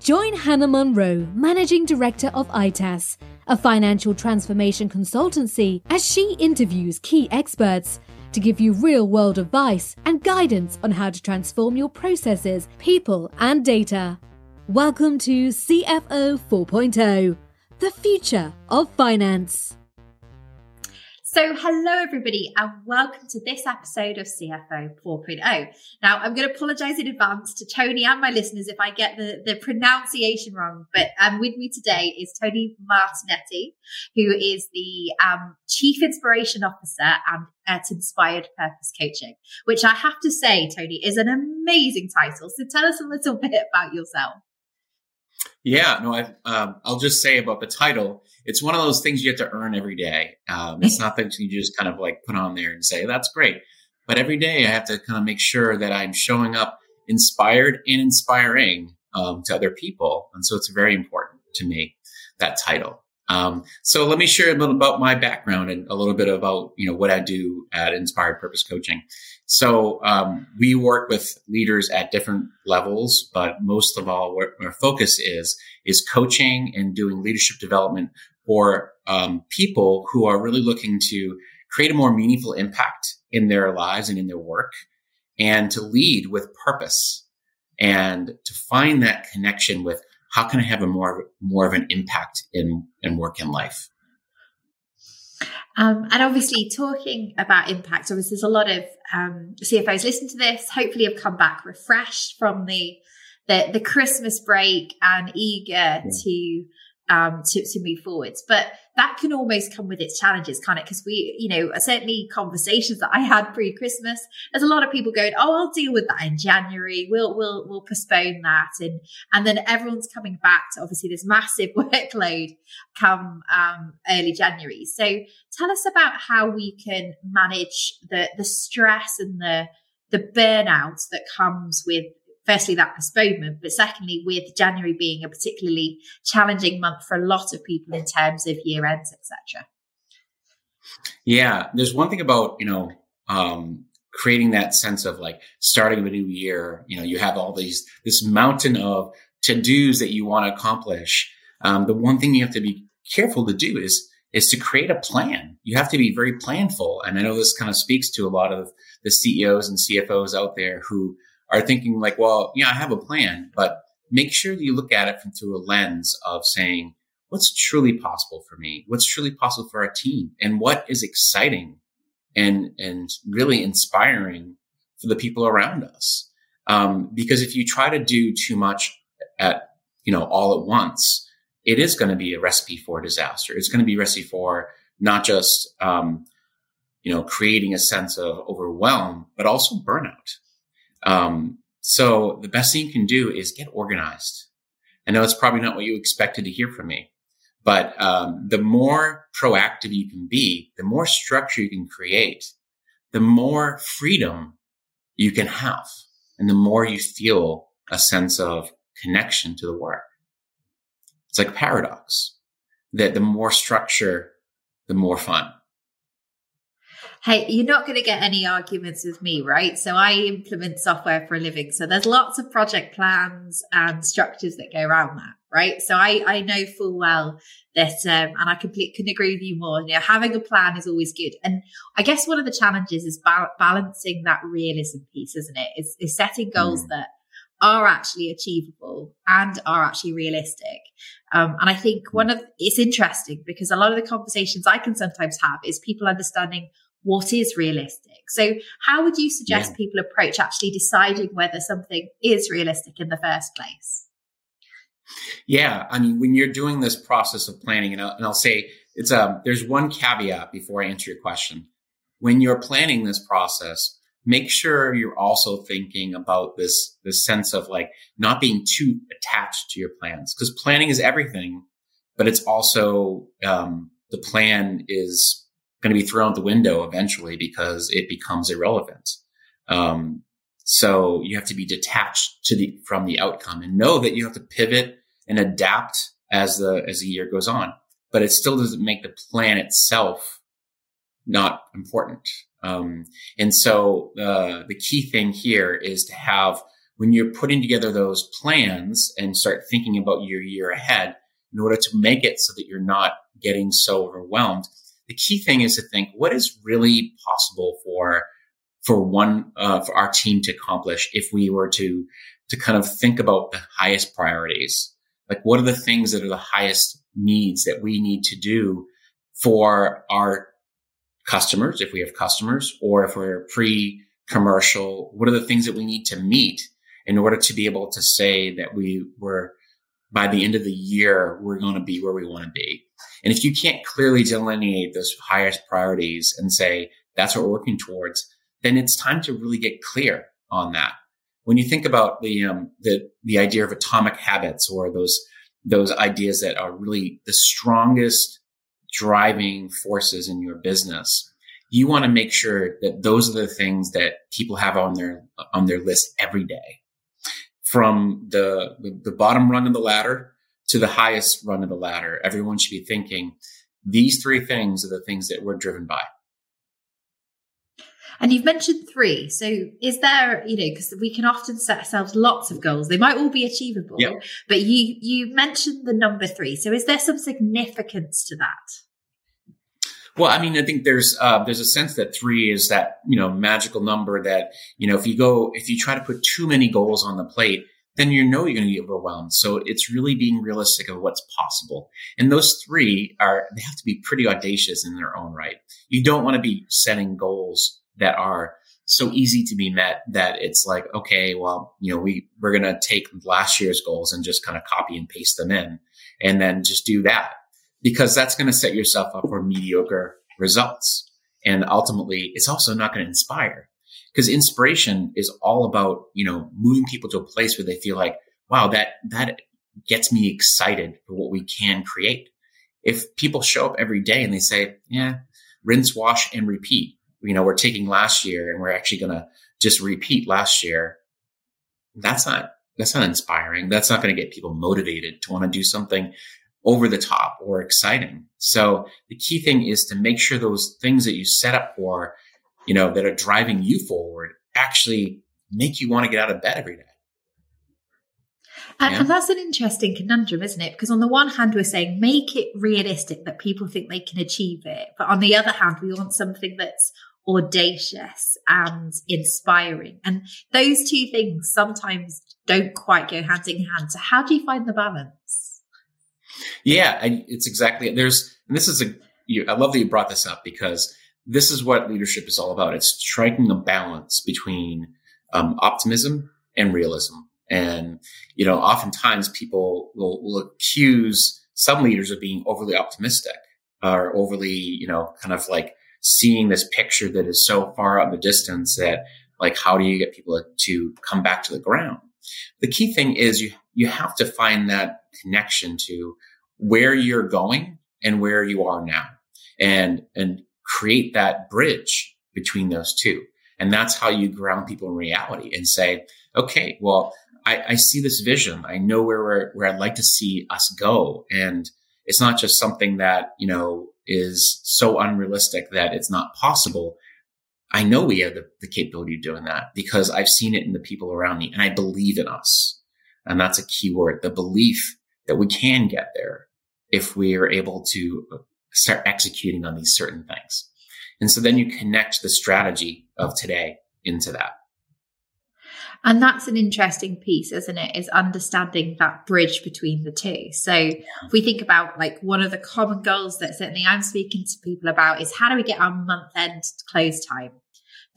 Join Hannah Munro, Managing Director of ITAS, a financial transformation consultancy, as she interviews key experts to give you real world advice and guidance on how to transform your processes, people, and data. Welcome to CFO 4.0, the future of finance. So, hello everybody, and welcome to this episode of CFO 4.0. Now, I'm going to apologize in advance to Tony and my listeners if I get the, the pronunciation wrong, but um, with me today is Tony Martignetti, who is the um, Chief Inspiration Officer and at Inspired Purpose Coaching, which I have to say, Tony, is an amazing title. So, tell us a little bit about yourself. Yeah, no, I, um, I'll just say about the title. It's one of those things you have to earn every day. Um, it's not that you just kind of like put on there and say that's great, but every day I have to kind of make sure that I'm showing up inspired and inspiring um, to other people, and so it's very important to me that title. Um, so let me share a little about my background and a little bit about you know what I do at Inspired Purpose Coaching. So um, we work with leaders at different levels, but most of all, our focus is is coaching and doing leadership development for um, people who are really looking to create a more meaningful impact in their lives and in their work, and to lead with purpose, and to find that connection with how can I have a more more of an impact in in work and life? Um, and obviously, talking about impact, obviously, there's a lot of um, CFOs listen to this. Hopefully, have come back refreshed from the the, the Christmas break and eager yeah. to um, to, to move forwards. But that can almost come with its challenges, can't it? Because we, you know, certainly conversations that I had pre Christmas, there's a lot of people going, "Oh, I'll deal with that in January. We'll we'll we'll postpone that," and and then everyone's coming back to obviously this massive workload come um, early January. So tell us about how we can manage the the stress and the the burnout that comes with firstly that postponement, but secondly, with January being a particularly challenging month for a lot of people in terms of year ends, etc. Yeah, there's one thing about you know um, creating that sense of like starting a new year. You know, you have all these this mountain of to dos that you want to accomplish. Um, the one thing you have to be careful to do is is to create a plan. You have to be very planful, and I know this kind of speaks to a lot of the CEOs and CFOs out there who are thinking like, well, yeah, I have a plan, but make sure that you look at it from through a lens of saying, what's truly possible for me? What's truly possible for our team? And what is exciting and, and really inspiring for the people around us? Um, because if you try to do too much at, you know, all at once, it is going to be a recipe for disaster. It's going to be a recipe for not just, um, you know, creating a sense of overwhelm, but also burnout. Um, so the best thing you can do is get organized. I know it's probably not what you expected to hear from me, but um, the more proactive you can be, the more structure you can create, the more freedom you can have, and the more you feel a sense of connection to the work. It's like a paradox that the more structure, the more fun hey, you're not going to get any arguments with me, right? So I implement software for a living. So there's lots of project plans and structures that go around that, right? So I, I know full well that, um, and I completely can agree with you more. You know, having a plan is always good. And I guess one of the challenges is ba- balancing that realism piece, isn't it? Is, is setting goals mm. that are actually achievable and are actually realistic. Um, and I think one of it's interesting because a lot of the conversations I can sometimes have is people understanding what is realistic. So, how would you suggest yeah. people approach actually deciding whether something is realistic in the first place? Yeah, I mean, when you're doing this process of planning, and I'll, and I'll say it's a um, there's one caveat before I answer your question. When you're planning this process, make sure you're also thinking about this this sense of like not being too attached to your plans because planning is everything, but it's also um, the plan is going to be thrown out the window eventually because it becomes irrelevant. Um, so you have to be detached to the from the outcome and know that you have to pivot and adapt as the as the year goes on. But it still doesn't make the plan itself not important. Um, and so uh, the key thing here is to have when you're putting together those plans and start thinking about your year ahead in order to make it so that you're not getting so overwhelmed. The key thing is to think what is really possible for for one uh, for our team to accomplish if we were to to kind of think about the highest priorities. Like what are the things that are the highest needs that we need to do for our customers, if we have customers, or if we're pre commercial, what are the things that we need to meet in order to be able to say that we were by the end of the year, we're going to be where we want to be. And if you can't clearly delineate those highest priorities and say, that's what we're working towards, then it's time to really get clear on that. When you think about the, um, the, the idea of atomic habits or those, those ideas that are really the strongest driving forces in your business, you want to make sure that those are the things that people have on their on their list every day from the, the, the bottom rung of the ladder to the highest rung of the ladder everyone should be thinking these three things are the things that we're driven by and you've mentioned three. So is there, you know, because we can often set ourselves lots of goals. They might all be achievable, yep. but you you mentioned the number three. So is there some significance to that? Well, I mean, I think there's uh, there's a sense that three is that you know magical number that you know if you go if you try to put too many goals on the plate, then you know you're going to get overwhelmed. So it's really being realistic of what's possible. And those three are they have to be pretty audacious in their own right. You don't want to be setting goals that are so easy to be met that it's like, okay, well, you know, we, we're going to take last year's goals and just kind of copy and paste them in and then just do that because that's going to set yourself up for mediocre results. And ultimately, it's also not going to inspire because inspiration is all about, you know, moving people to a place where they feel like, wow, that, that gets me excited for what we can create. If people show up every day and they say, yeah, rinse, wash and repeat, you know, we're taking last year and we're actually going to just repeat last year. That's not, that's not inspiring. That's not going to get people motivated to want to do something over the top or exciting. So the key thing is to make sure those things that you set up for, you know, that are driving you forward actually make you want to get out of bed every day. And, yeah. and, that's an interesting conundrum, isn't it? Because on the one hand, we're saying make it realistic that people think they can achieve it. But on the other hand, we want something that's audacious and inspiring. And those two things sometimes don't quite go hand in hand. So how do you find the balance? Yeah, it's exactly, there's, and this is a, you, I love that you brought this up because this is what leadership is all about. It's striking a balance between um, optimism and realism. And, you know, oftentimes people will, will accuse some leaders of being overly optimistic or overly, you know, kind of like seeing this picture that is so far out in the distance that like how do you get people to come back to the ground the key thing is you you have to find that connection to where you're going and where you are now and and create that bridge between those two and that's how you ground people in reality and say okay well I, I see this vision i know where where i'd like to see us go and it's not just something that you know is so unrealistic that it's not possible. I know we have the, the capability of doing that because I've seen it in the people around me and I believe in us. And that's a key word, the belief that we can get there if we are able to start executing on these certain things. And so then you connect the strategy of today into that. And that's an interesting piece, isn't it? Is understanding that bridge between the two. So if we think about like one of the common goals that certainly I'm speaking to people about is how do we get our month end close time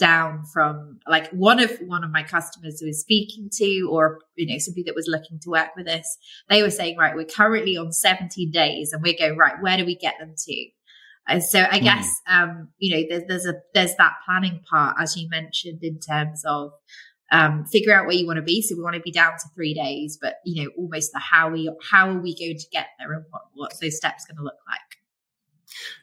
down from like one of one of my customers who was speaking to or you know somebody that was looking to work with us they were saying right we're currently on 17 days and we go right where do we get them to and so I mm. guess um, you know there's, there's a there's that planning part as you mentioned in terms of um, figure out where you want to be. So we want to be down to three days, but you know, almost the how we how are we going to get there and what what those steps going to look like.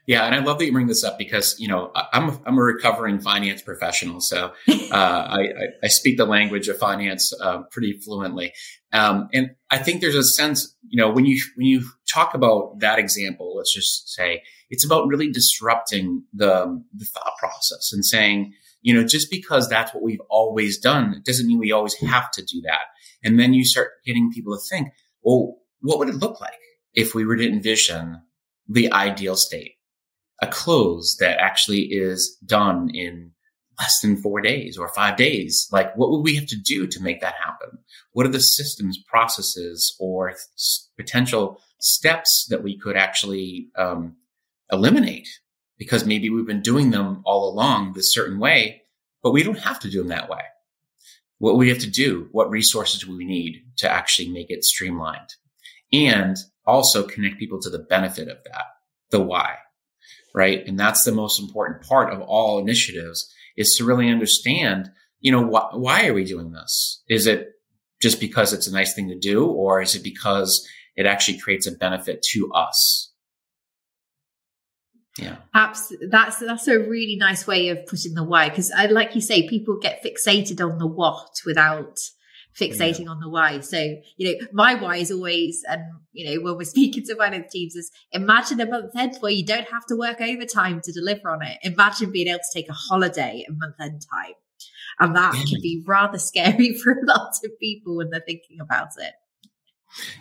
Yeah, and I love that you bring this up because you know I'm a, I'm a recovering finance professional, so uh, I, I, speak the language of finance uh, pretty fluently, um, and I think there's a sense you know when you when you talk about that example, let's just say it's about really disrupting the the thought process and saying you know just because that's what we've always done it doesn't mean we always have to do that, and then you start getting people to think, well, what would it look like if we were to envision the ideal state. A close that actually is done in less than four days or five days. Like, what would we have to do to make that happen? What are the systems, processes, or th- potential steps that we could actually um, eliminate? Because maybe we've been doing them all along this certain way, but we don't have to do them that way. What we have to do, what resources do we need to actually make it streamlined? And also connect people to the benefit of that, the why, right? And that's the most important part of all initiatives is to really understand, you know, wh- why are we doing this? Is it just because it's a nice thing to do, or is it because it actually creates a benefit to us? Yeah, absolutely. That's that's a really nice way of putting the why because, like you say, people get fixated on the what without fixating yeah. on the why. So, you know, my why is always, and, you know, when we're speaking to finance teams is imagine a month end where you don't have to work overtime to deliver on it. Imagine being able to take a holiday at month end time. And that yeah. can be rather scary for a lot of people when they're thinking about it.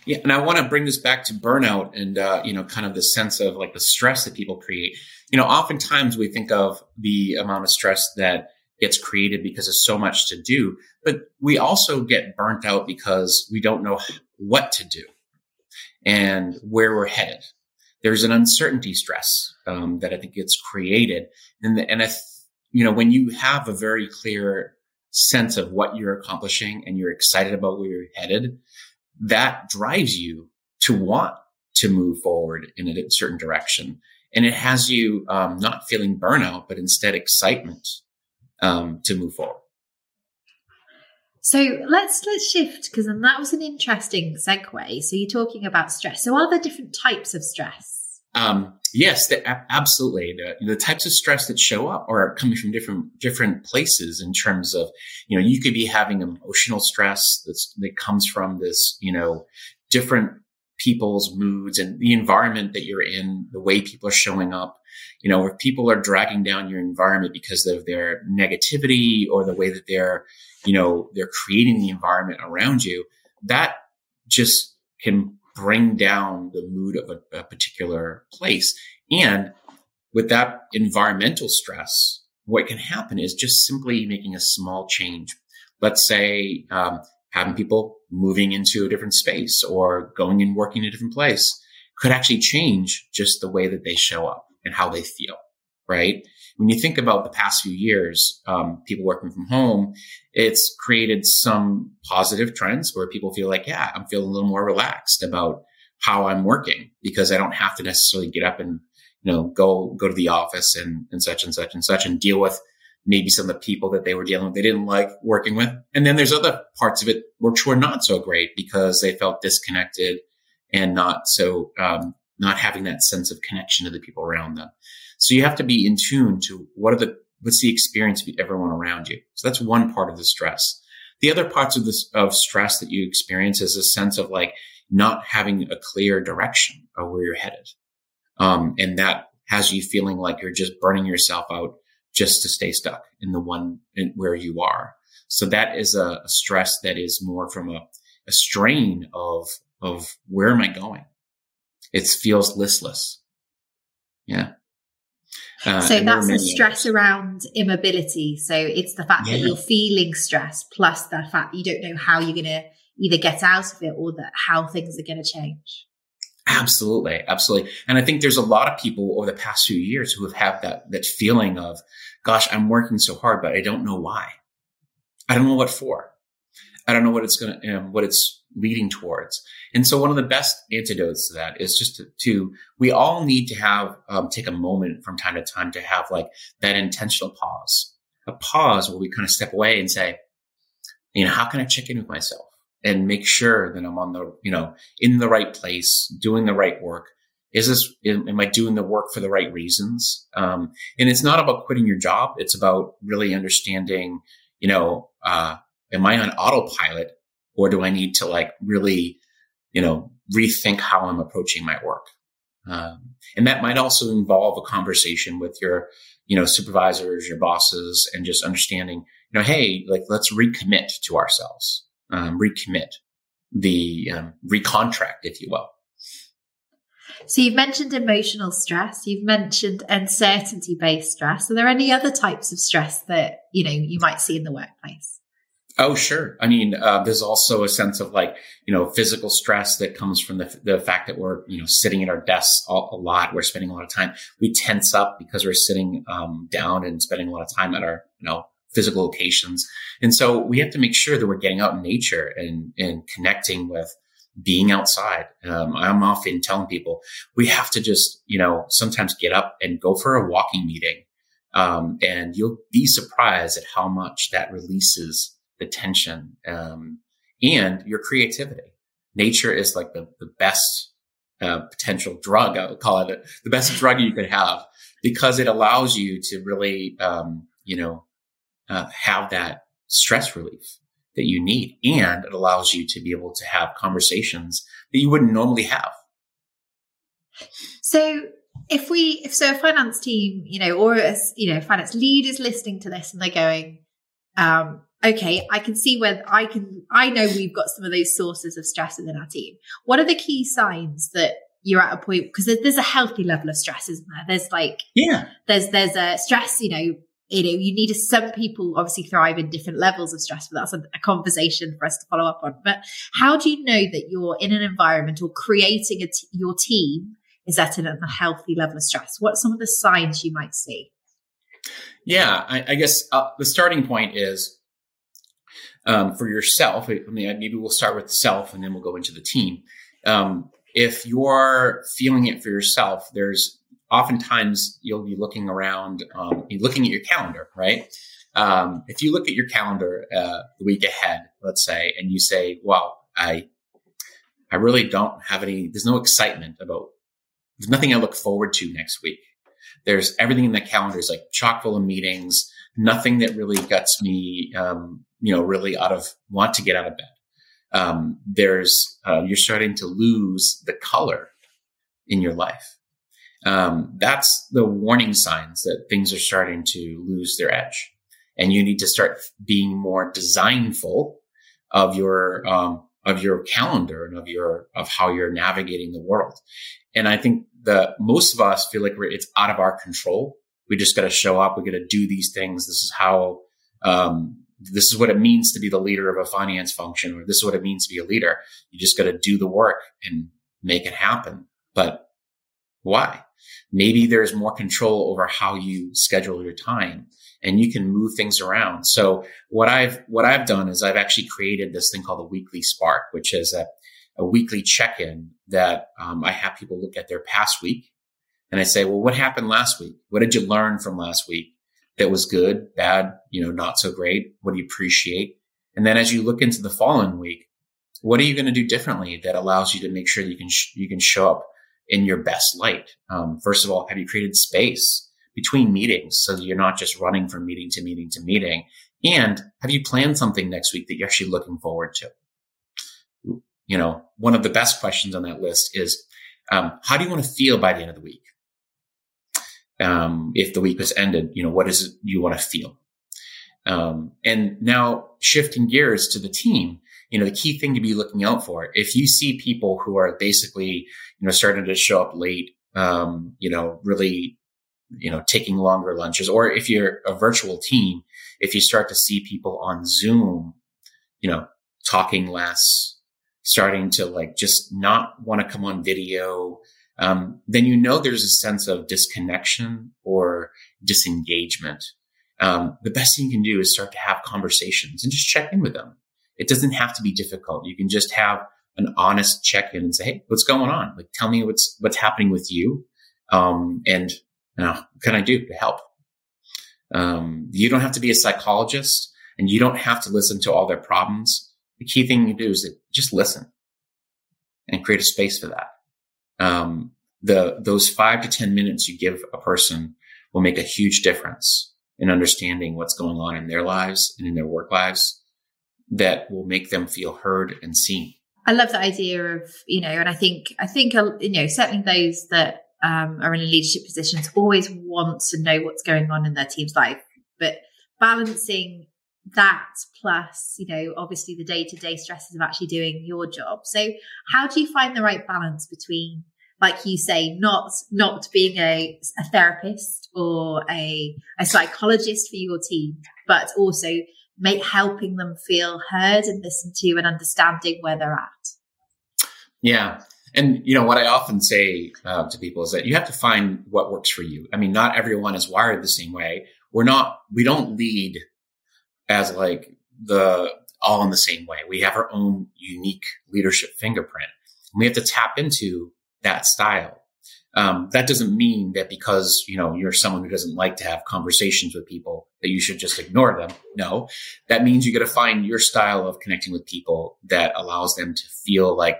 Yeah, and I want to bring this back to burnout and uh, you know, kind of the sense of like the stress that people create. You know, oftentimes we think of the amount of stress that gets created because there's so much to do. But we also get burnt out because we don't know what to do and where we're headed. There's an uncertainty stress um, that I think gets created. And, and if, you know, when you have a very clear sense of what you're accomplishing and you're excited about where you're headed, that drives you to want to move forward in a certain direction. And it has you um, not feeling burnout, but instead excitement um, to move forward. So let's let's shift because that was an interesting segue. So you're talking about stress. So are there different types of stress? Um, yes, the, absolutely. The, the, types of stress that show up are coming from different different places in terms of you know you could be having emotional stress that's that comes from this you know different people's moods and the environment that you're in, the way people are showing up. You know, if people are dragging down your environment because of their negativity or the way that they're, you know, they're creating the environment around you, that just can bring down the mood of a, a particular place. And with that environmental stress, what can happen is just simply making a small change. Let's say um, having people moving into a different space or going and working in a different place could actually change just the way that they show up and how they feel, right? When you think about the past few years, um, people working from home, it's created some positive trends where people feel like, yeah, I'm feeling a little more relaxed about how I'm working because I don't have to necessarily get up and, you know, go, go to the office and, and such and such and such and deal with maybe some of the people that they were dealing with they didn't like working with. And then there's other parts of it which were not so great because they felt disconnected and not so um, not having that sense of connection to the people around them. So you have to be in tune to what are the what's the experience of everyone around you. So that's one part of the stress. The other parts of this of stress that you experience is a sense of like not having a clear direction of where you're headed. Um, and that has you feeling like you're just burning yourself out just to stay stuck in the one in where you are. So that is a, a stress that is more from a, a strain of, of where am I going? It feels listless. Yeah. Uh, so that's a stress others. around immobility. So it's the fact yeah. that you're feeling stress plus the fact you don't know how you're going to either get out of it or that how things are going to change. Absolutely, absolutely. And I think there's a lot of people over the past few years who have had that that feeling of, gosh, I'm working so hard, but I don't know why. I don't know what for. I don't know what it's going to, you know, what it's leading towards. And so one of the best antidotes to that is just to, to we all need to have, um, take a moment from time to time to have like that intentional pause, a pause where we kind of step away and say, you know, how can I check in with myself? And make sure that I'm on the, you know, in the right place, doing the right work, is this, am I doing the work for the right reasons? Um, and it's not about quitting your job. It's about really understanding, you know, uh, am I on autopilot or do I need to like really, you know, rethink how I'm approaching my work? Um, and that might also involve a conversation with your, you know, supervisors, your bosses, and just understanding, you know, hey, like let's recommit to ourselves, um, recommit the um, recontract, if you will. So you've mentioned emotional stress, you've mentioned uncertainty based stress. Are there any other types of stress that, you know, you might see in the workplace? Oh, sure. I mean, uh, there's also a sense of like, you know, physical stress that comes from the, the fact that we're, you know, sitting at our desks a, a lot. We're spending a lot of time. We tense up because we're sitting um, down and spending a lot of time at our, you know, physical locations. And so we have to make sure that we're getting out in nature and, and connecting with being outside. Um, I'm often telling people we have to just, you know, sometimes get up and go for a walking meeting. Um, and you'll be surprised at how much that releases the tension um, and your creativity. Nature is like the, the best uh, potential drug. I would call it the best drug you could have because it allows you to really, um, you know, uh, have that stress relief that you need. And it allows you to be able to have conversations that you wouldn't normally have. So if we, if so a finance team, you know, or a, you know, finance lead is listening to this and they're going, um, okay, I can see where I can, I know we've got some of those sources of stress within our team. What are the key signs that you're at a point because there's a healthy level of stress, isn't there? There's like, yeah, there's, there's a stress, you know, you know, you need to, some people obviously thrive in different levels of stress, but that's a, a, conversation for us to follow up on. But how do you know that you're in an environment or creating a t- your team is at a healthy level of stress? What some of the signs you might see? Yeah, I, I guess uh, the starting point is um, for yourself. I mean, maybe we'll start with self and then we'll go into the team. Um, if you're feeling it for yourself, there's oftentimes you'll be looking around, um, looking at your calendar, right? Um, if you look at your calendar uh, the week ahead, let's say, and you say, "Well, I, I really don't have any. There's no excitement about. There's nothing I look forward to next week. There's everything in the calendar is like chock full of meetings. Nothing that really gets me, um, you know, really out of want to get out of bed. Um, there's uh, you're starting to lose the color in your life um, that's the warning signs that things are starting to lose their edge. And you need to start being more designful of your, um, of your calendar and of your, of how you're navigating the world. And I think that most of us feel like it's out of our control. We just got to show up. We got to do these things. This is how, um, this is what it means to be the leader of a finance function, or this is what it means to be a leader. You just got to do the work and make it happen. But why? Maybe there's more control over how you schedule your time and you can move things around. So what I've, what I've done is I've actually created this thing called the weekly spark, which is a, a weekly check-in that um, I have people look at their past week. And I say, well, what happened last week? What did you learn from last week that was good, bad, you know, not so great? What do you appreciate? And then as you look into the following week, what are you going to do differently that allows you to make sure you can, sh- you can show up in your best light. Um, first of all, have you created space between meetings so that you're not just running from meeting to meeting to meeting? And have you planned something next week that you're actually looking forward to? You know, one of the best questions on that list is, um, how do you want to feel by the end of the week? Um, if the week has ended, you know, what is it you want to feel? Um, and now shifting gears to the team, you know, the key thing to be looking out for, if you see people who are basically, you know, starting to show up late, um, you know, really, you know, taking longer lunches, or if you're a virtual team, if you start to see people on Zoom, you know, talking less, starting to like just not want to come on video, um, then you know there's a sense of disconnection or disengagement. Um, the best thing you can do is start to have conversations and just check in with them. It doesn't have to be difficult. You can just have an honest check in and say, Hey, what's going on? Like, tell me what's, what's happening with you. Um, and know, what can I do to help? Um, you don't have to be a psychologist and you don't have to listen to all their problems. The key thing you do is just listen and create a space for that. Um, the those five to ten minutes you give a person will make a huge difference in understanding what's going on in their lives and in their work lives that will make them feel heard and seen. I love the idea of, you know, and I think, I think, uh, you know, certainly those that um, are in leadership positions always want to know what's going on in their team's life, but balancing that plus, you know, obviously the day to day stresses of actually doing your job. So how do you find the right balance between, like you say, not, not being a, a therapist or a, a psychologist for your team, but also make helping them feel heard and listened to and understanding where they're at. Yeah. And you know what I often say uh, to people is that you have to find what works for you. I mean, not everyone is wired the same way. We're not. We don't lead as like the all in the same way. We have our own unique leadership fingerprint. we have to tap into that style. Um, that doesn't mean that because you know you're someone who doesn't like to have conversations with people that you should just ignore them. No, that means you got to find your style of connecting with people that allows them to feel like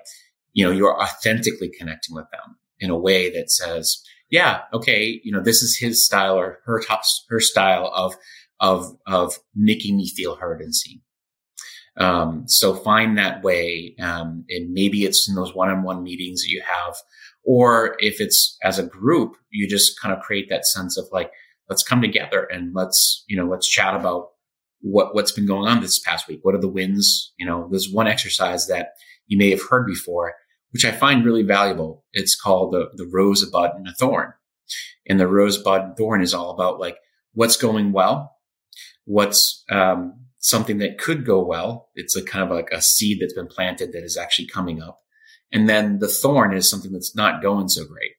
you know you're authentically connecting with them in a way that says, yeah, okay, you know this is his style or her top, her style of of of making me feel heard and seen. Um, so find that way, um, and maybe it's in those one-on-one meetings that you have or if it's as a group, you just kind of create that sense of like, let's come together and let's, you know, let's chat about what, what's been going on this past week. What are the wins? You know, there's one exercise that you may have heard before, which I find really valuable. It's called the, the rose, a bud, and a thorn. And the rose, bud, and thorn is all about like what's going well, what's um, something that could go well. It's a kind of like a seed that's been planted that is actually coming up. And then the thorn is something that's not going so great.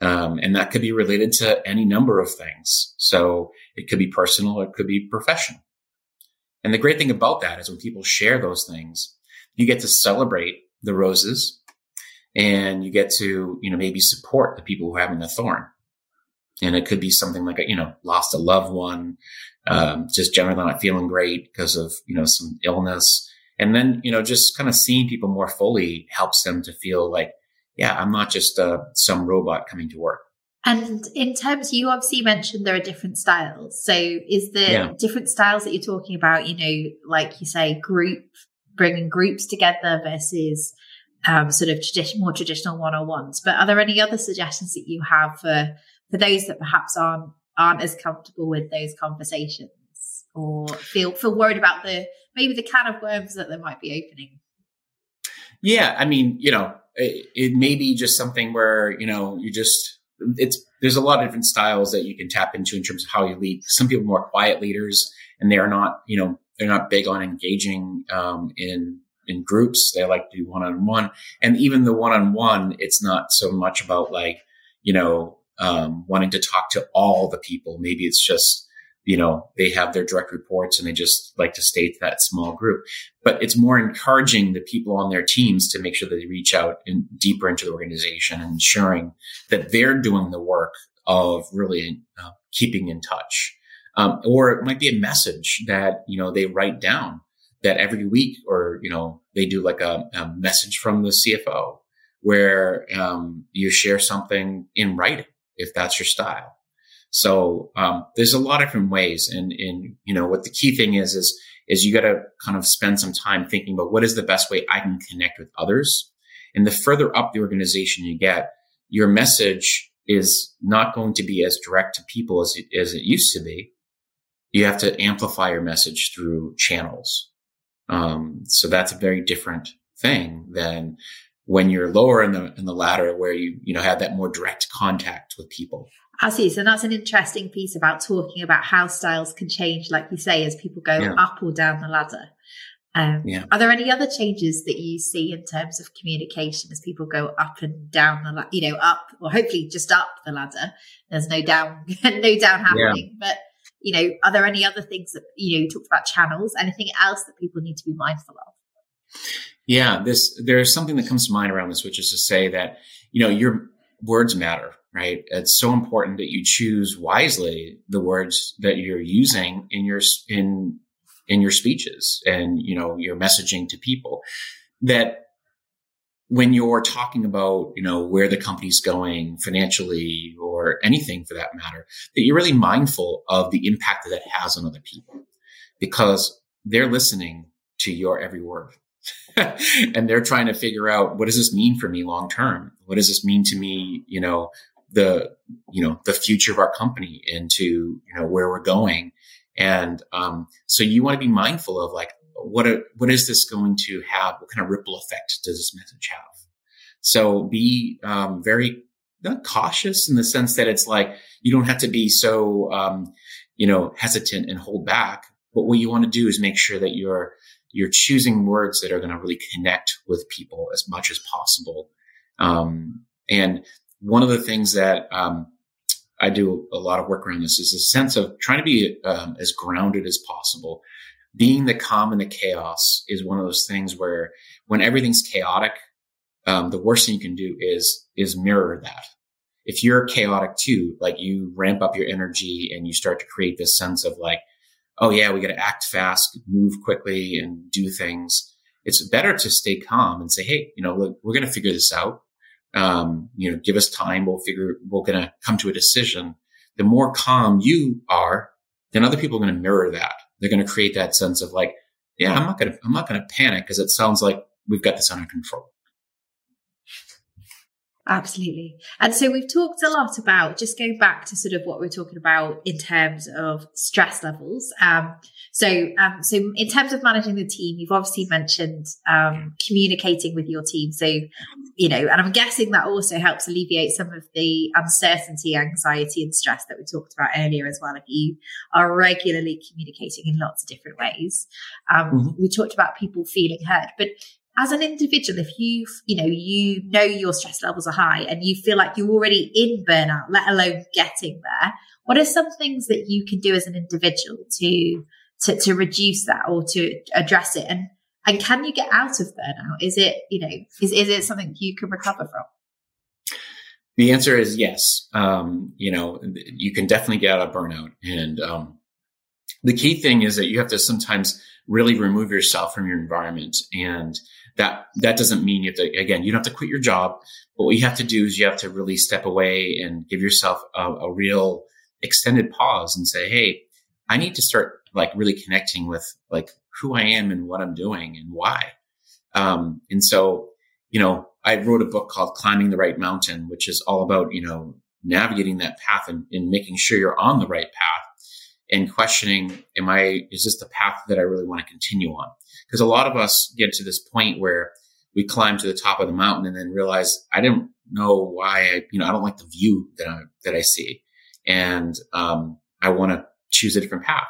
Um, and that could be related to any number of things. So it could be personal, it could be professional. And the great thing about that is when people share those things, you get to celebrate the roses and you get to, you know, maybe support the people who are having the thorn. And it could be something like, a, you know, lost a loved one, um, just generally not feeling great because of, you know, some illness. And then, you know, just kind of seeing people more fully helps them to feel like, yeah, I'm not just uh, some robot coming to work. And in terms, you obviously mentioned there are different styles. So is the yeah. different styles that you're talking about, you know, like you say, group, bringing groups together versus um, sort of tradition, more traditional one-on-ones. But are there any other suggestions that you have for, for those that perhaps aren't, aren't as comfortable with those conversations or feel, feel worried about the, maybe the can of worms that they might be opening. Yeah, I mean, you know, it, may be just something where you know you just it's there's a lot of different styles that you can tap into in terms of how you lead. Some people are more quiet leaders, and they are not, you know, they're not big on engaging um, in in groups. They like to do one on one, and even the one on one, it's not so much about like you know um, wanting to talk to all the people. Maybe it's just you know, they have their direct reports and they just like to stay to that small group. But it's more encouraging the people on their teams to make sure that they reach out in, deeper into the organization and ensuring that they're doing the work of really uh, keeping in touch. Um, or it might be a message that, you know, they write down that every week or, you know, they do like a, a message from the CFO where um, you share something in writing if that's your style so um, there's a lot of different ways, and and you know what the key thing is is is you got to kind of spend some time thinking about what is the best way I can connect with others. And the further up the organization you get, your message is not going to be as direct to people as it, as it used to be. You have to amplify your message through channels. Um, so that's a very different thing than when you're lower in the in the ladder, where you you know have that more direct contact with people. I see. So that's an interesting piece about talking about how styles can change, like you say, as people go yeah. up or down the ladder. Um, yeah. Are there any other changes that you see in terms of communication as people go up and down the, you know, up or hopefully just up the ladder? There's no down, no down happening. Yeah. But you know, are there any other things that you know you talked about channels? Anything else that people need to be mindful of? Yeah, this there's something that comes to mind around this, which is to say that you know your words matter right? It's so important that you choose wisely the words that you're using in your in in your speeches and you know your messaging to people. That when you're talking about, you know, where the company's going financially or anything for that matter, that you're really mindful of the impact that it has on other people because they're listening to your every word. and they're trying to figure out what does this mean for me long term? What does this mean to me, you know, the, you know, the future of our company into, you know, where we're going. And, um, so you want to be mindful of like, what, a, what is this going to have? What kind of ripple effect does this message have? So be, um, very not cautious in the sense that it's like, you don't have to be so, um, you know, hesitant and hold back. But what you want to do is make sure that you're, you're choosing words that are going to really connect with people as much as possible. Um, and one of the things that um, I do a lot of work around this is a sense of trying to be um, as grounded as possible. Being the calm in the chaos is one of those things where when everything's chaotic, um, the worst thing you can do is is mirror that. If you're chaotic too, like you ramp up your energy and you start to create this sense of like, oh yeah, we got to act fast, move quickly, and do things. It's better to stay calm and say, hey, you know, look, we're going to figure this out um, you know, give us time. We'll figure, we're going to come to a decision. The more calm you are, then other people are going to mirror that. They're going to create that sense of like, yeah, I'm not going to, I'm not going to panic because it sounds like we've got this under control. Absolutely. And so we've talked a lot about just going back to sort of what we're talking about in terms of stress levels. Um, so, um, so in terms of managing the team, you've obviously mentioned um, communicating with your team. So, you know, and I'm guessing that also helps alleviate some of the uncertainty, anxiety, and stress that we talked about earlier as well. If you are regularly communicating in lots of different ways, um, mm-hmm. we talked about people feeling heard, but as an individual, if you, you know, you know your stress levels are high and you feel like you're already in burnout, let alone getting there, what are some things that you can do as an individual to, to, to reduce that or to address it? And, and can you get out of burnout? Is it, you know, is, is it something you can recover from? The answer is yes. Um, you know, you can definitely get out of burnout. And, um, the key thing is that you have to sometimes really remove yourself from your environment and that that doesn't mean you have to again you don't have to quit your job but what you have to do is you have to really step away and give yourself a, a real extended pause and say hey i need to start like really connecting with like who i am and what i'm doing and why um, and so you know i wrote a book called climbing the right mountain which is all about you know navigating that path and, and making sure you're on the right path and questioning, am I, is this the path that I really want to continue on? Because a lot of us get to this point where we climb to the top of the mountain and then realize I didn't know why I, you know, I don't like the view that I, that I see. And, um, I want to choose a different path.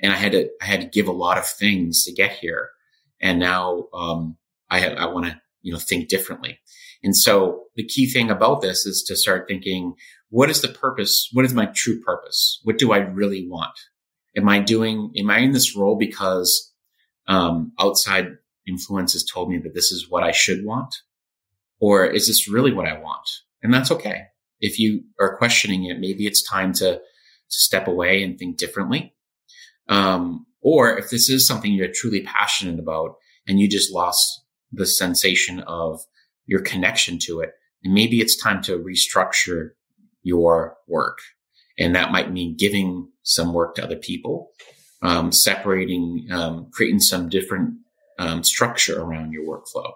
And I had to, I had to give a lot of things to get here. And now, um, I, I want to, you know, think differently. And so the key thing about this is to start thinking, what is the purpose? What is my true purpose? What do I really want? Am I doing, am I in this role because, um, outside influences told me that this is what I should want? Or is this really what I want? And that's okay. If you are questioning it, maybe it's time to, to step away and think differently. Um, or if this is something you're truly passionate about and you just lost the sensation of your connection to it, maybe it's time to restructure your work. And that might mean giving some work to other people, um, separating, um, creating some different um, structure around your workflow.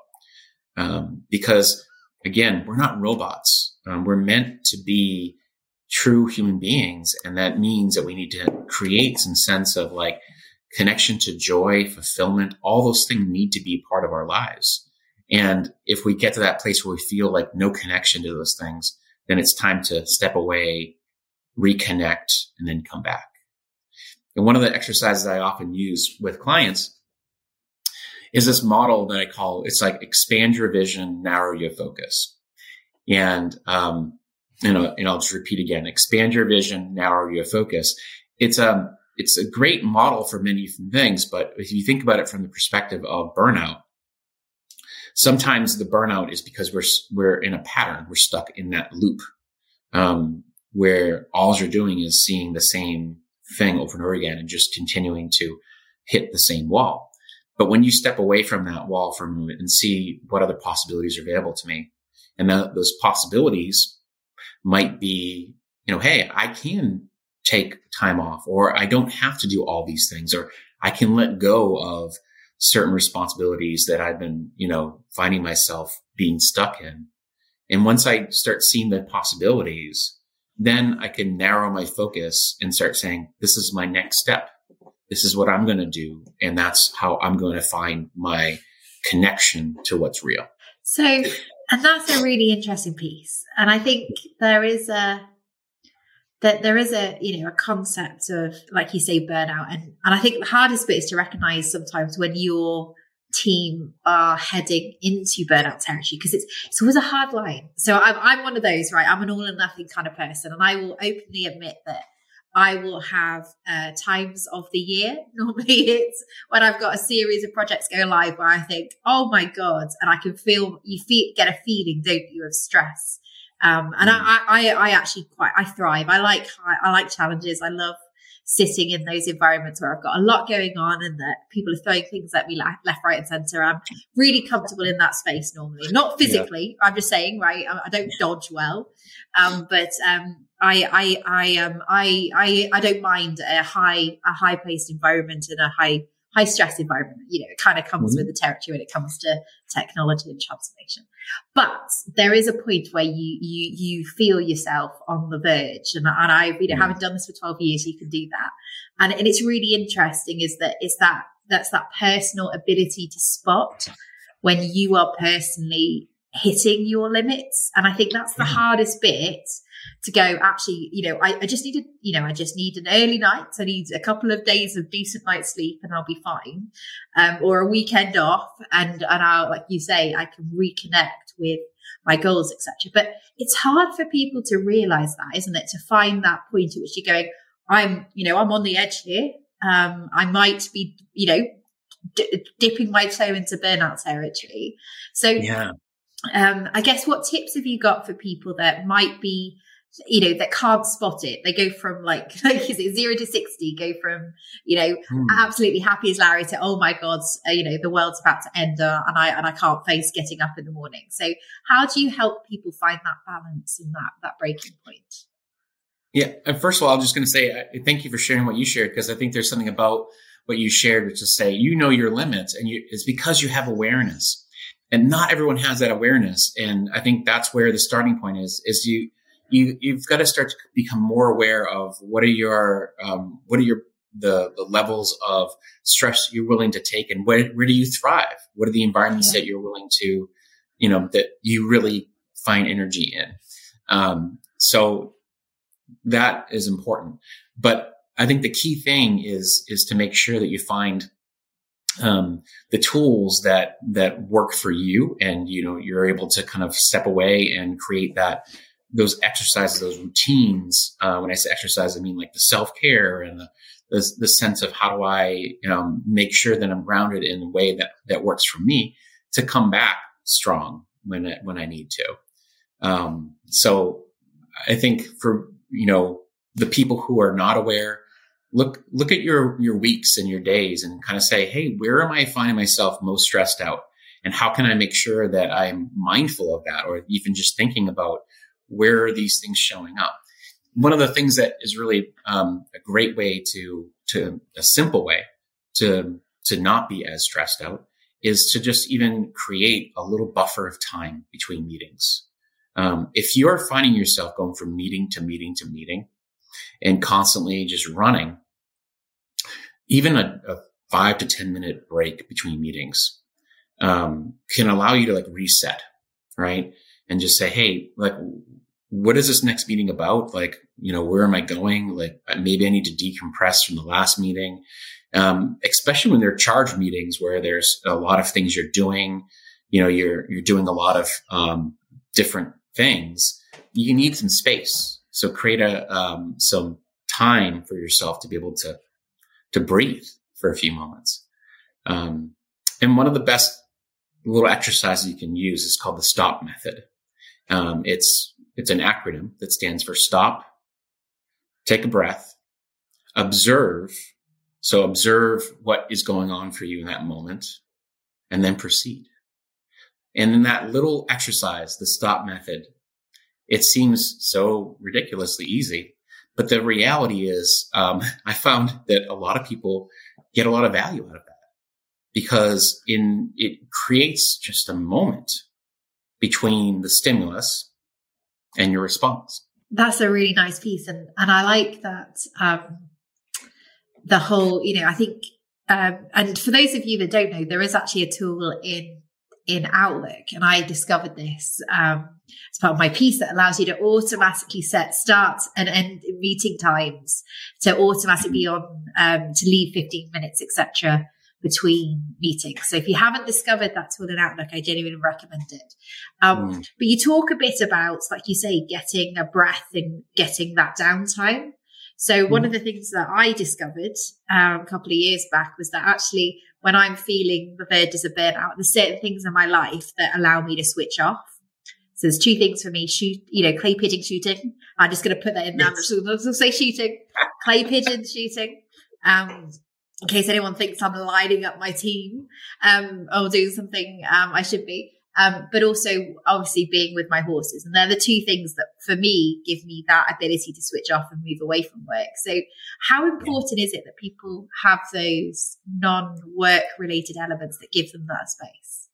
Um, because again, we're not robots. Um, we're meant to be true human beings. And that means that we need to create some sense of like connection to joy, fulfillment. All those things need to be part of our lives. And if we get to that place where we feel like no connection to those things, then it's time to step away, reconnect, and then come back. And one of the exercises I often use with clients is this model that I call it's like expand your vision, narrow your focus. And, um, you know, and I'll just repeat again, expand your vision, narrow your focus. It's, um, it's a great model for many things, but if you think about it from the perspective of burnout, Sometimes the burnout is because we're we're in a pattern. We're stuck in that loop um, where all you're doing is seeing the same thing over and over again and just continuing to hit the same wall. But when you step away from that wall for a moment and see what other possibilities are available to me, and that, those possibilities might be, you know, hey, I can take time off, or I don't have to do all these things, or I can let go of certain responsibilities that I've been, you know, finding myself being stuck in. And once I start seeing the possibilities, then I can narrow my focus and start saying, this is my next step. This is what I'm going to do. And that's how I'm going to find my connection to what's real. So, and that's a really interesting piece. And I think there is a, that there is a you know a concept of like you say burnout and and I think the hardest bit is to recognize sometimes when your team are heading into burnout territory because it's it's always a hard line. So I'm I'm one of those right. I'm an all or nothing kind of person, and I will openly admit that I will have uh, times of the year. Normally, it's when I've got a series of projects go live where I think, "Oh my god!" and I can feel you feel get a feeling, don't you, of stress um, and mm. I, I, I actually quite, I thrive. I like, I, I like challenges. I love sitting in those environments where I've got a lot going on and that people are throwing things at me left, left right, and center. I'm really comfortable in that space normally, not physically. Yeah. I'm just saying, right? I, I don't dodge well, um, but um, I, I, I, um, I, I, I don't mind a high, a high paced environment and a high high stress environment. You know, it kind of comes mm-hmm. with the territory when it comes to technology and transformation. But there is a point where you you you feel yourself on the verge, and, and I, you know, mm-hmm. having done this for twelve years, you can do that. And and it's really interesting is that is that that's that personal ability to spot when you are personally hitting your limits. And I think that's the mm-hmm. hardest bit to go, actually, you know, I, I just need a, you know, I just need an early night. I need a couple of days of decent night's sleep and I'll be fine. Um, or a weekend off and, and I'll, like you say, I can reconnect with my goals, etc. But it's hard for people to realize that, isn't it? To find that point at which you're going, I'm, you know, I'm on the edge here. Um, I might be, you know, d- dipping my toe into burnout territory. So, yeah. Um, I guess what tips have you got for people that might be you know that can't spot it? They go from like like is it zero to 60 go from you know hmm. absolutely happy as larry to oh my god uh, you know the world's about to end uh, and i and i can't face getting up in the morning. So how do you help people find that balance and that that breaking point? Yeah and first of all i'm just going to say uh, thank you for sharing what you shared because i think there's something about what you shared which is say you know your limits and you, it's because you have awareness and not everyone has that awareness. And i think that's where the starting point is is you you you've got to start to become more aware of what are your um, what are your the, the levels of stress you're willing to take and where, where do you thrive? What are the environments yeah. that you're willing to you know that you really find energy in? Um, so that is important. But i think the key thing is is to make sure that you find um, the tools that that work for you and you know you're able to kind of step away and create that those exercises, those routines. Uh, when I say exercise, I mean like the self care and the, the, the sense of how do I um, make sure that I'm grounded in a way that that works for me to come back strong when I, when I need to. Um, so I think for you know the people who are not aware, look look at your your weeks and your days and kind of say, hey, where am I finding myself most stressed out? And how can I make sure that I'm mindful of that, or even just thinking about where are these things showing up? One of the things that is really um, a great way to to a simple way to to not be as stressed out is to just even create a little buffer of time between meetings. Um, if you're finding yourself going from meeting to meeting to meeting and constantly just running, even a, a five to 10 minute break between meetings um, can allow you to like reset, right? And just say, hey, like, what is this next meeting about? Like, you know, where am I going? Like, maybe I need to decompress from the last meeting. Um, especially when they're charged meetings where there's a lot of things you're doing, you know, you're, you're doing a lot of, um, different things. You need some space. So create a, um, some time for yourself to be able to, to breathe for a few moments. Um, and one of the best little exercises you can use is called the stop method. Um, it's it's an acronym that stands for stop, take a breath, observe, So observe what is going on for you in that moment and then proceed. And in that little exercise, the stop method, it seems so ridiculously easy. But the reality is, um, I found that a lot of people get a lot of value out of that because in it creates just a moment between the stimulus and your response. That's a really nice piece, and and I like that. Um, the whole, you know, I think, um, and for those of you that don't know, there is actually a tool in in Outlook, and I discovered this um, as part of my piece that allows you to automatically set start and end meeting times to automatically be on um, to leave 15 minutes, etc between meetings. So if you haven't discovered that tool in Outlook, I genuinely recommend it. Um, mm. But you talk a bit about, like you say, getting a breath and getting that downtime. So one mm. of the things that I discovered um, a couple of years back was that actually when I'm feeling the verge of burnout, there's certain things in my life that allow me to switch off. So there's two things for me: shoot, you know, clay pigeon shooting. I'm just going to put that in there. Yes. I'll say shooting, clay pigeon shooting, um, in case anyone thinks I'm lining up my team um, or doing something um, I should be. Um, but also obviously being with my horses. And they're the two things that for me give me that ability to switch off and move away from work. So how important is it that people have those non-work related elements that give them that space?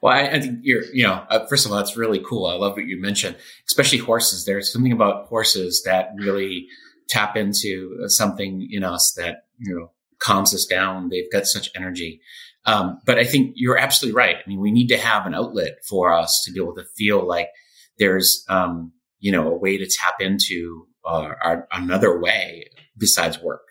Well, I, I think you're, you know, uh, first of all, that's really cool. I love what you mentioned, especially horses. There's something about horses that really tap into something in us that, you know, calms us down. They've got such energy. Um, but I think you're absolutely right. I mean, we need to have an outlet for us to be able to feel like there's, um, you know, a way to tap into uh, our, another way besides work.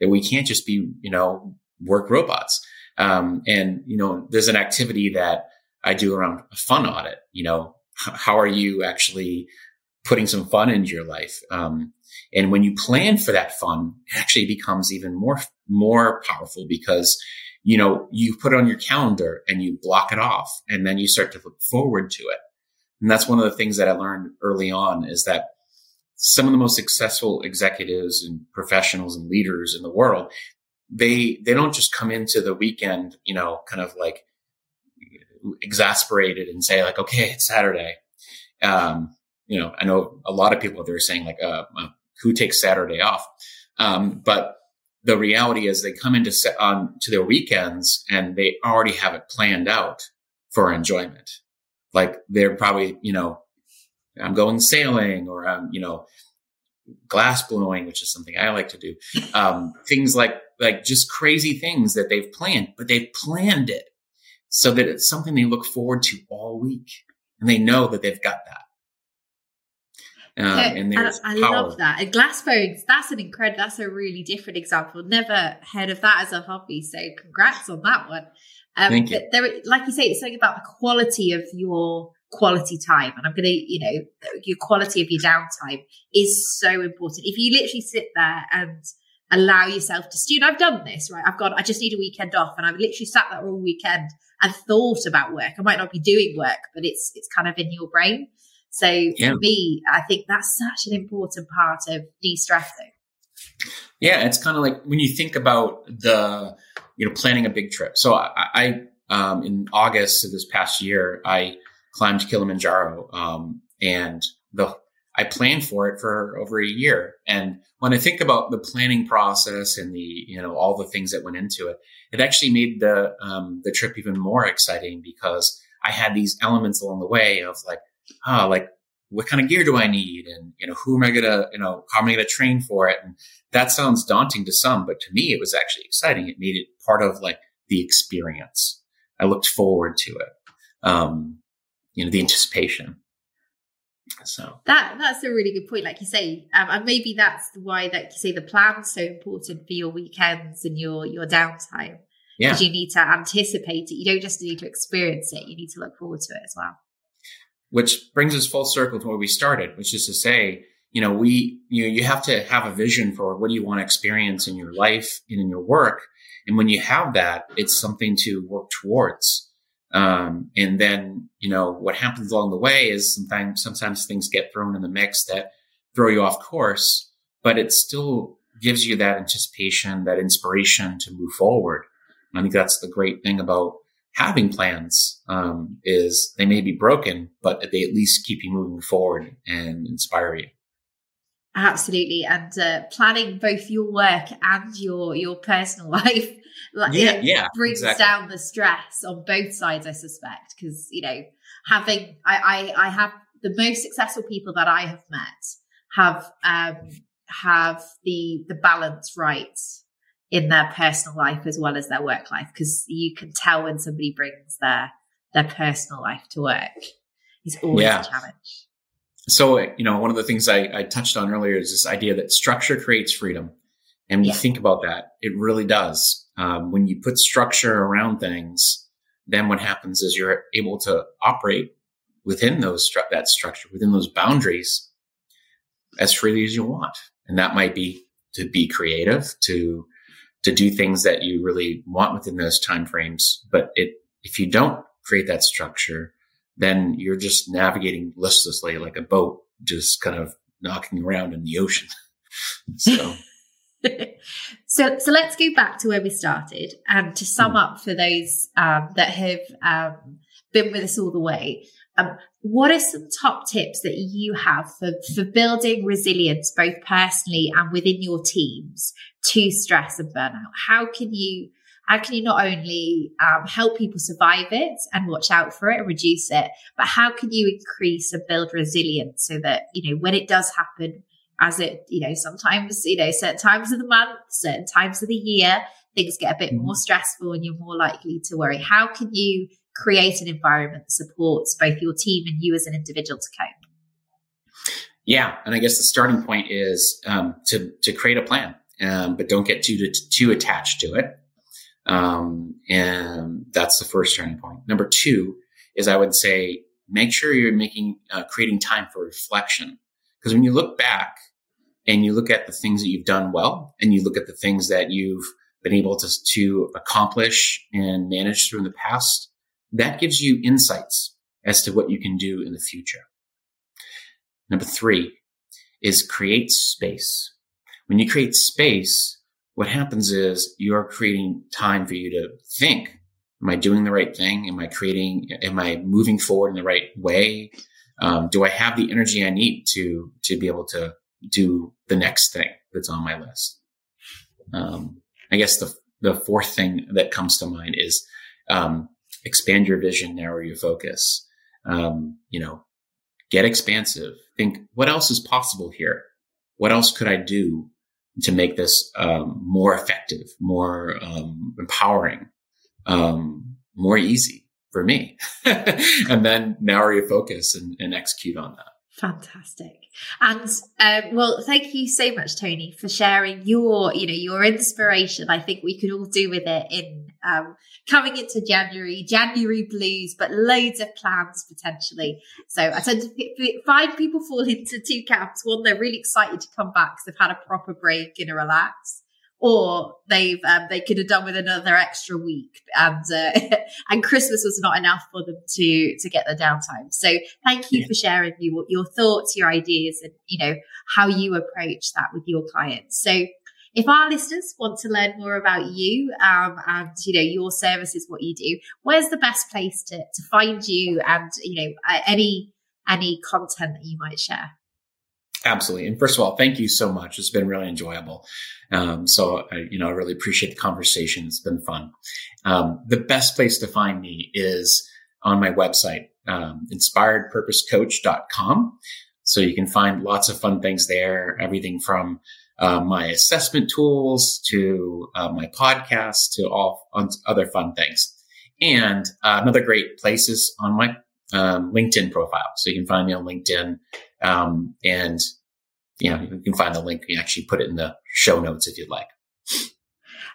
That we can't just be, you know, work robots. Um, and you know, there's an activity that I do around a fun audit. You know, how are you actually putting some fun into your life? Um, and when you plan for that fun, it actually becomes even more, more powerful because, you know, you put it on your calendar and you block it off and then you start to look forward to it. And that's one of the things that I learned early on is that some of the most successful executives and professionals and leaders in the world, they, they don't just come into the weekend, you know, kind of like exasperated and say like, okay, it's Saturday. Um, you know, I know a lot of people they're saying like, uh, who takes Saturday off. Um, but the reality is they come into on to their weekends and they already have it planned out for enjoyment. Like they're probably, you know, I'm going sailing or I'm, you know, glass blowing, which is something I like to do. Um, things like, like just crazy things that they've planned, but they've planned it so that it's something they look forward to all week and they know that they've got that. Um, and there's I, I love that. And glass bones, that's an incredible, that's a really different example. Never heard of that as a hobby. So congrats on that one. Um, Thank you. There, like you say, it's something about the quality of your quality time. And I'm going to, you know, your quality of your downtime is so important. If you literally sit there and allow yourself to student, I've done this, right? I've got, I just need a weekend off and I've literally sat there all weekend and thought about work. I might not be doing work, but it's, it's kind of in your brain. So yeah. for me, I think that's such an important part of de-stressing. Yeah, it's kind of like when you think about the, you know, planning a big trip. So I, I um, in August of this past year, I climbed Kilimanjaro, um, and the I planned for it for over a year. And when I think about the planning process and the, you know, all the things that went into it, it actually made the um, the trip even more exciting because I had these elements along the way of like, ah, like what kind of gear do I need? And, you know, who am I going to, you know, how am I going to train for it? And that sounds daunting to some, but to me, it was actually exciting. It made it part of like the experience. I looked forward to it. Um, you know, the anticipation. So that that's a really good point. Like you say, um, and maybe that's why, like you say, the plan's so important for your weekends and your your downtime. Yeah, because you need to anticipate it. You don't just need to experience it; you need to look forward to it as well which brings us full circle to where we started, which is to say, you know, we, you know, you have to have a vision for what do you want to experience in your life and in your work. And when you have that, it's something to work towards. Um, and then, you know, what happens along the way is sometimes, sometimes things get thrown in the mix that throw you off course, but it still gives you that anticipation, that inspiration to move forward. And I think that's the great thing about having plans um, is they may be broken, but they at least keep you moving forward and inspire you. Absolutely, and uh, planning both your work and your your personal life, like, yeah, yeah, brings exactly. down the stress on both sides. I suspect because you know having I, I I have the most successful people that I have met have um have the the balance right in their personal life as well as their work life because you can tell when somebody brings their their personal life to work. It's always yeah. a challenge. So, you know, one of the things I, I, touched on earlier is this idea that structure creates freedom. And when yeah. you think about that, it really does. Um, when you put structure around things, then what happens is you're able to operate within those stru- that structure, within those boundaries, as freely as you want. And that might be to be creative, to to do things that you really want within those timeframes. But it, if you don't create that structure, then you're just navigating listlessly like a boat, just kind of knocking around in the ocean. so. so, so let's go back to where we started, and to sum mm. up for those um, that have um, been with us all the way. Um, what are some top tips that you have for, for building resilience, both personally and within your teams, to stress and burnout? How can you how can you not only um, help people survive it and watch out for it and reduce it, but how can you increase and build resilience so that you know when it does happen, as it you know sometimes you know certain times of the month, certain times of the year, things get a bit mm-hmm. more stressful and you're more likely to worry. How can you create an environment that supports both your team and you as an individual to cope? Yeah, and I guess the starting point is um, to to create a plan, um, but don't get too too attached to it. Um, and that's the first turning point. Number two is I would say make sure you're making uh, creating time for reflection because when you look back and you look at the things that you've done well and you look at the things that you've been able to, to accomplish and manage through in the past that gives you insights as to what you can do in the future. Number three is create space. When you create space, what happens is you're creating time for you to think. Am I doing the right thing? Am I creating, am I moving forward in the right way? Um, do I have the energy I need to, to be able to do the next thing that's on my list? Um, I guess the, the fourth thing that comes to mind is, um, expand your vision, narrow your focus. Um, you know, get expansive. Think, what else is possible here? What else could I do to make this um, more effective, more um, empowering, um, more easy for me? and then narrow your focus and, and execute on that. Fantastic. And um, well, thank you so much, Tony, for sharing your, you know, your inspiration. I think we could all do with it in um, coming into January, January blues, but loads of plans potentially. So I tend to find people fall into two camps. One, they're really excited to come back because they've had a proper break and a relax or they've um, they could have done with another extra week and uh, and christmas was not enough for them to to get the downtime. So thank you yeah. for sharing your, your thoughts your ideas and you know how you approach that with your clients. So if our listeners want to learn more about you um, and you know your services what you do where's the best place to, to find you and you know any any content that you might share Absolutely. And first of all, thank you so much. It's been really enjoyable. Um, so, I, you know, I really appreciate the conversation. It's been fun. Um, the best place to find me is on my website, um, inspiredpurposecoach.com. So you can find lots of fun things there, everything from uh, my assessment tools to uh, my podcast to all other fun things. And uh, another great place is on my um, LinkedIn profile. So you can find me on LinkedIn. Um, and you know, you can find the link. You actually put it in the show notes if you'd like.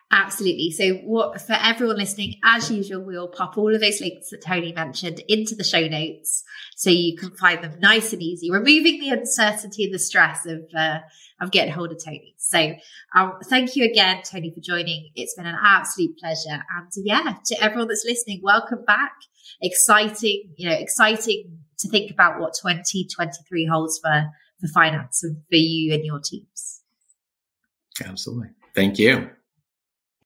Absolutely. So, what for everyone listening, as usual, we'll pop all of those links that Tony mentioned into the show notes, so you can find them nice and easy, removing the uncertainty and the stress of uh, of getting hold of Tony. So, um, thank you again, Tony, for joining. It's been an absolute pleasure, and yeah, to everyone that's listening, welcome back. Exciting, you know, exciting to think about what 2023 holds for for finance and for you and your teams. Absolutely. Thank you.